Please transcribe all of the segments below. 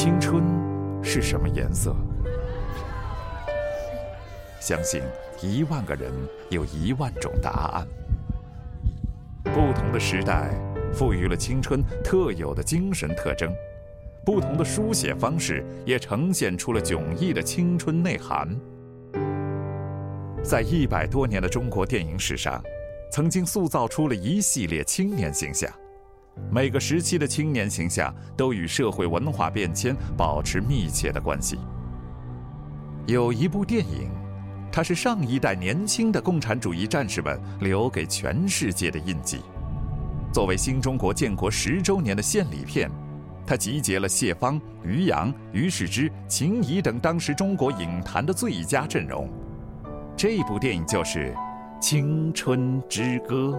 青春是什么颜色？相信一万个人有一万种答案。不同的时代赋予了青春特有的精神特征，不同的书写方式也呈现出了迥异的青春内涵。在一百多年的中国电影史上，曾经塑造出了一系列青年形象。每个时期的青年形象都与社会文化变迁保持密切的关系。有一部电影，它是上一代年轻的共产主义战士们留给全世界的印记。作为新中国建国十周年的献礼片，它集结了谢芳、于洋、于世之、秦怡等当时中国影坛的最佳阵容。这部电影就是《青春之歌》。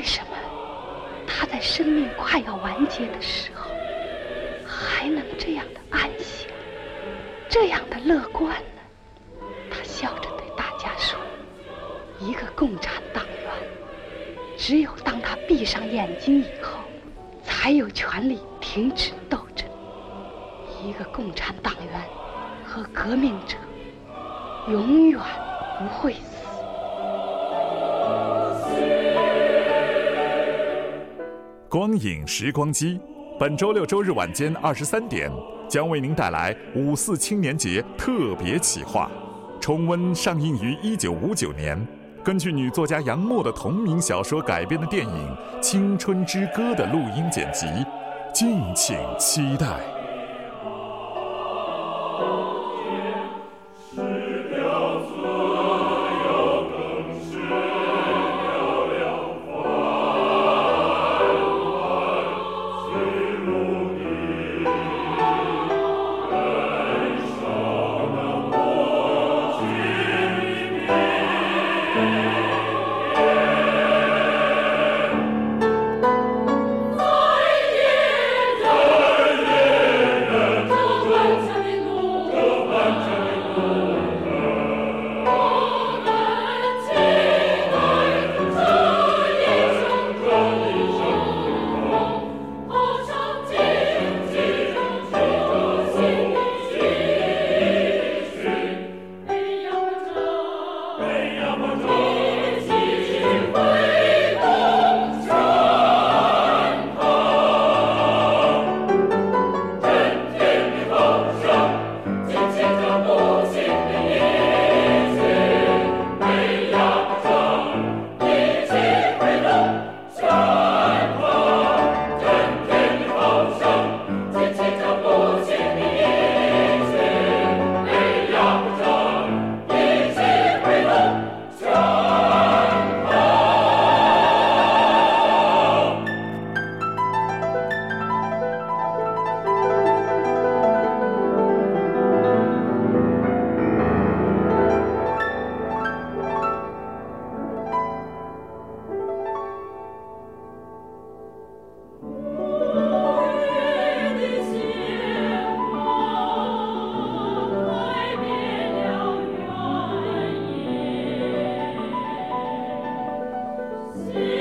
为什么他在生命快要完结的时候，还能这样的安详，这样的乐观呢？他笑着对大家说：“一个共产党员，只有当他闭上眼睛以后，才有权利停止斗争。一个共产党员和革命者，永远不会光影时光机，本周六周日晚间二十三点，将为您带来五四青年节特别企划，重温上映于一九五九年，根据女作家杨沫的同名小说改编的电影《青春之歌》的录音剪辑，敬请期待。Amen. Sing.